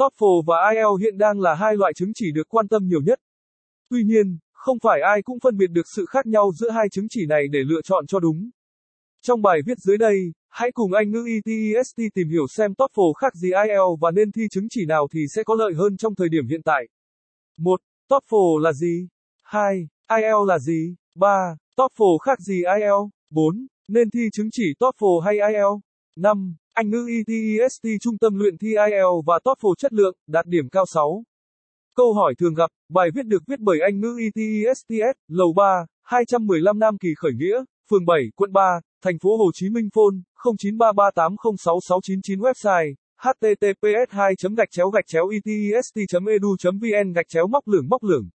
TOEFL và IELTS hiện đang là hai loại chứng chỉ được quan tâm nhiều nhất. Tuy nhiên, không phải ai cũng phân biệt được sự khác nhau giữa hai chứng chỉ này để lựa chọn cho đúng. Trong bài viết dưới đây, hãy cùng Anh ngữ ETEST tìm hiểu xem TOEFL khác gì IELTS và nên thi chứng chỉ nào thì sẽ có lợi hơn trong thời điểm hiện tại. 1. TOEFL là gì? 2. IELTS là gì? 3. TOEFL khác gì IELTS? 4. Nên thi chứng chỉ TOEFL hay IELTS? 5. Anh ngữ ETEST trung tâm luyện thi IELTS và TOEFL chất lượng, đạt điểm cao 6. Câu hỏi thường gặp, bài viết được viết bởi Anh ngữ ETESTS, lầu 3, 215 Nam Kỳ khởi nghĩa, phường 7, quận 3, thành phố Hồ Chí Minh phone 0933806699 website https 2 gạch chéo gạch chéo etest edu vn gạch chéo móc lửng móc lửng